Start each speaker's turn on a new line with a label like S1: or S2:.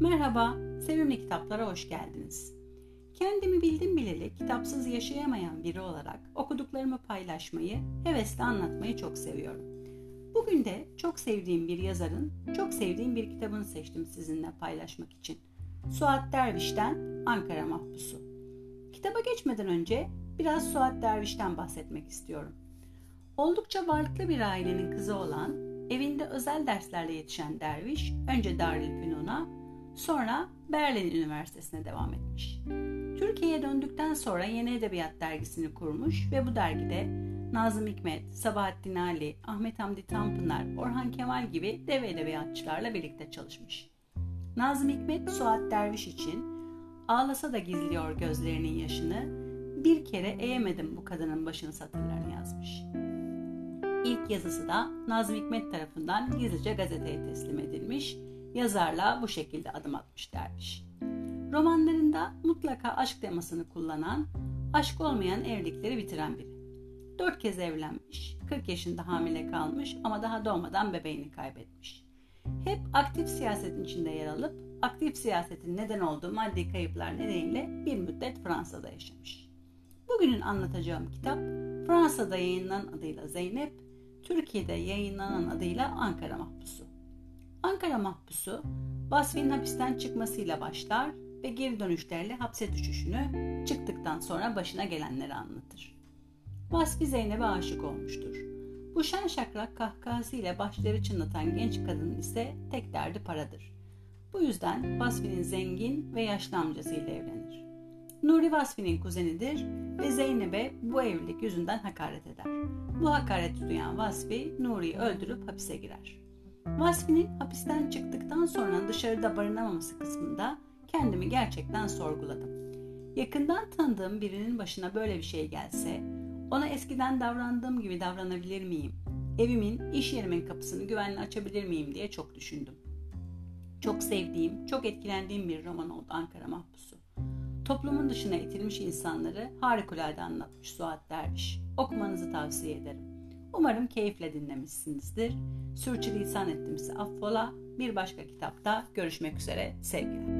S1: Merhaba, sevimli kitaplara hoş geldiniz. Kendimi bildim bileli kitapsız yaşayamayan biri olarak okuduklarımı paylaşmayı, hevesle anlatmayı çok seviyorum. Bugün de çok sevdiğim bir yazarın, çok sevdiğim bir kitabını seçtim sizinle paylaşmak için. Suat Derviş'ten Ankara Mahpusu. Kitaba geçmeden önce biraz Suat Derviş'ten bahsetmek istiyorum. Oldukça varlıklı bir ailenin kızı olan, evinde özel derslerle yetişen Derviş, önce Darülfünun'a, sonra Berlin Üniversitesi'ne devam etmiş. Türkiye'ye döndükten sonra Yeni Edebiyat dergisini kurmuş ve bu dergide Nazım Hikmet, Sabahattin Ali, Ahmet Hamdi Tanpınar, Orhan Kemal gibi dev edebiyatçılarla birlikte çalışmış. Nazım Hikmet Suat Derviş için ağlasa da gizliyor gözlerinin yaşını, bir kere eğemedim bu kadının başını satırlarını yazmış. İlk yazısı da Nazım Hikmet tarafından gizlice gazeteye teslim edilmiş, yazarla bu şekilde adım atmış dermiş. Romanlarında mutlaka aşk temasını kullanan, aşk olmayan evlilikleri bitiren biri. Dört kez evlenmiş, 40 yaşında hamile kalmış ama daha doğmadan bebeğini kaybetmiş. Hep aktif siyasetin içinde yer alıp aktif siyasetin neden olduğu maddi kayıplar nedeniyle bir müddet Fransa'da yaşamış. Bugünün anlatacağım kitap Fransa'da yayınlanan adıyla Zeynep, Türkiye'de yayınlanan adıyla Ankara Mahpusu. Ankara Mahpusu, Basfi'nin hapisten çıkmasıyla başlar ve geri dönüşlerle hapse düşüşünü, çıktıktan sonra başına gelenleri anlatır. Vasfi Zeynep'e aşık olmuştur. Bu şen şakrak kahkahasıyla başları çınlatan genç kadının ise tek derdi paradır. Bu yüzden Vasfi'nin zengin ve yaşlı amcasıyla evlenir. Nuri Vasfi'nin kuzenidir ve Zeynep'e bu evlilik yüzünden hakaret eder. Bu hakareti duyan Vasfi Nuri'yi öldürüp hapise girer. Vasfi'nin hapisten çıktıktan sonra dışarıda barınamaması kısmında kendimi gerçekten sorguladım. Yakından tanıdığım birinin başına böyle bir şey gelse, ona eskiden davrandığım gibi davranabilir miyim? Evimin, iş yerimin kapısını güvenle açabilir miyim diye çok düşündüm. Çok sevdiğim, çok etkilendiğim bir roman oldu Ankara Mahpusu. Toplumun dışına itilmiş insanları harikulade anlatmış Suat Derviş. Okumanızı tavsiye ederim. Umarım keyifle dinlemişsinizdir. Sürçülisan ettimse affola. Bir başka kitapta görüşmek üzere. Sevgiler.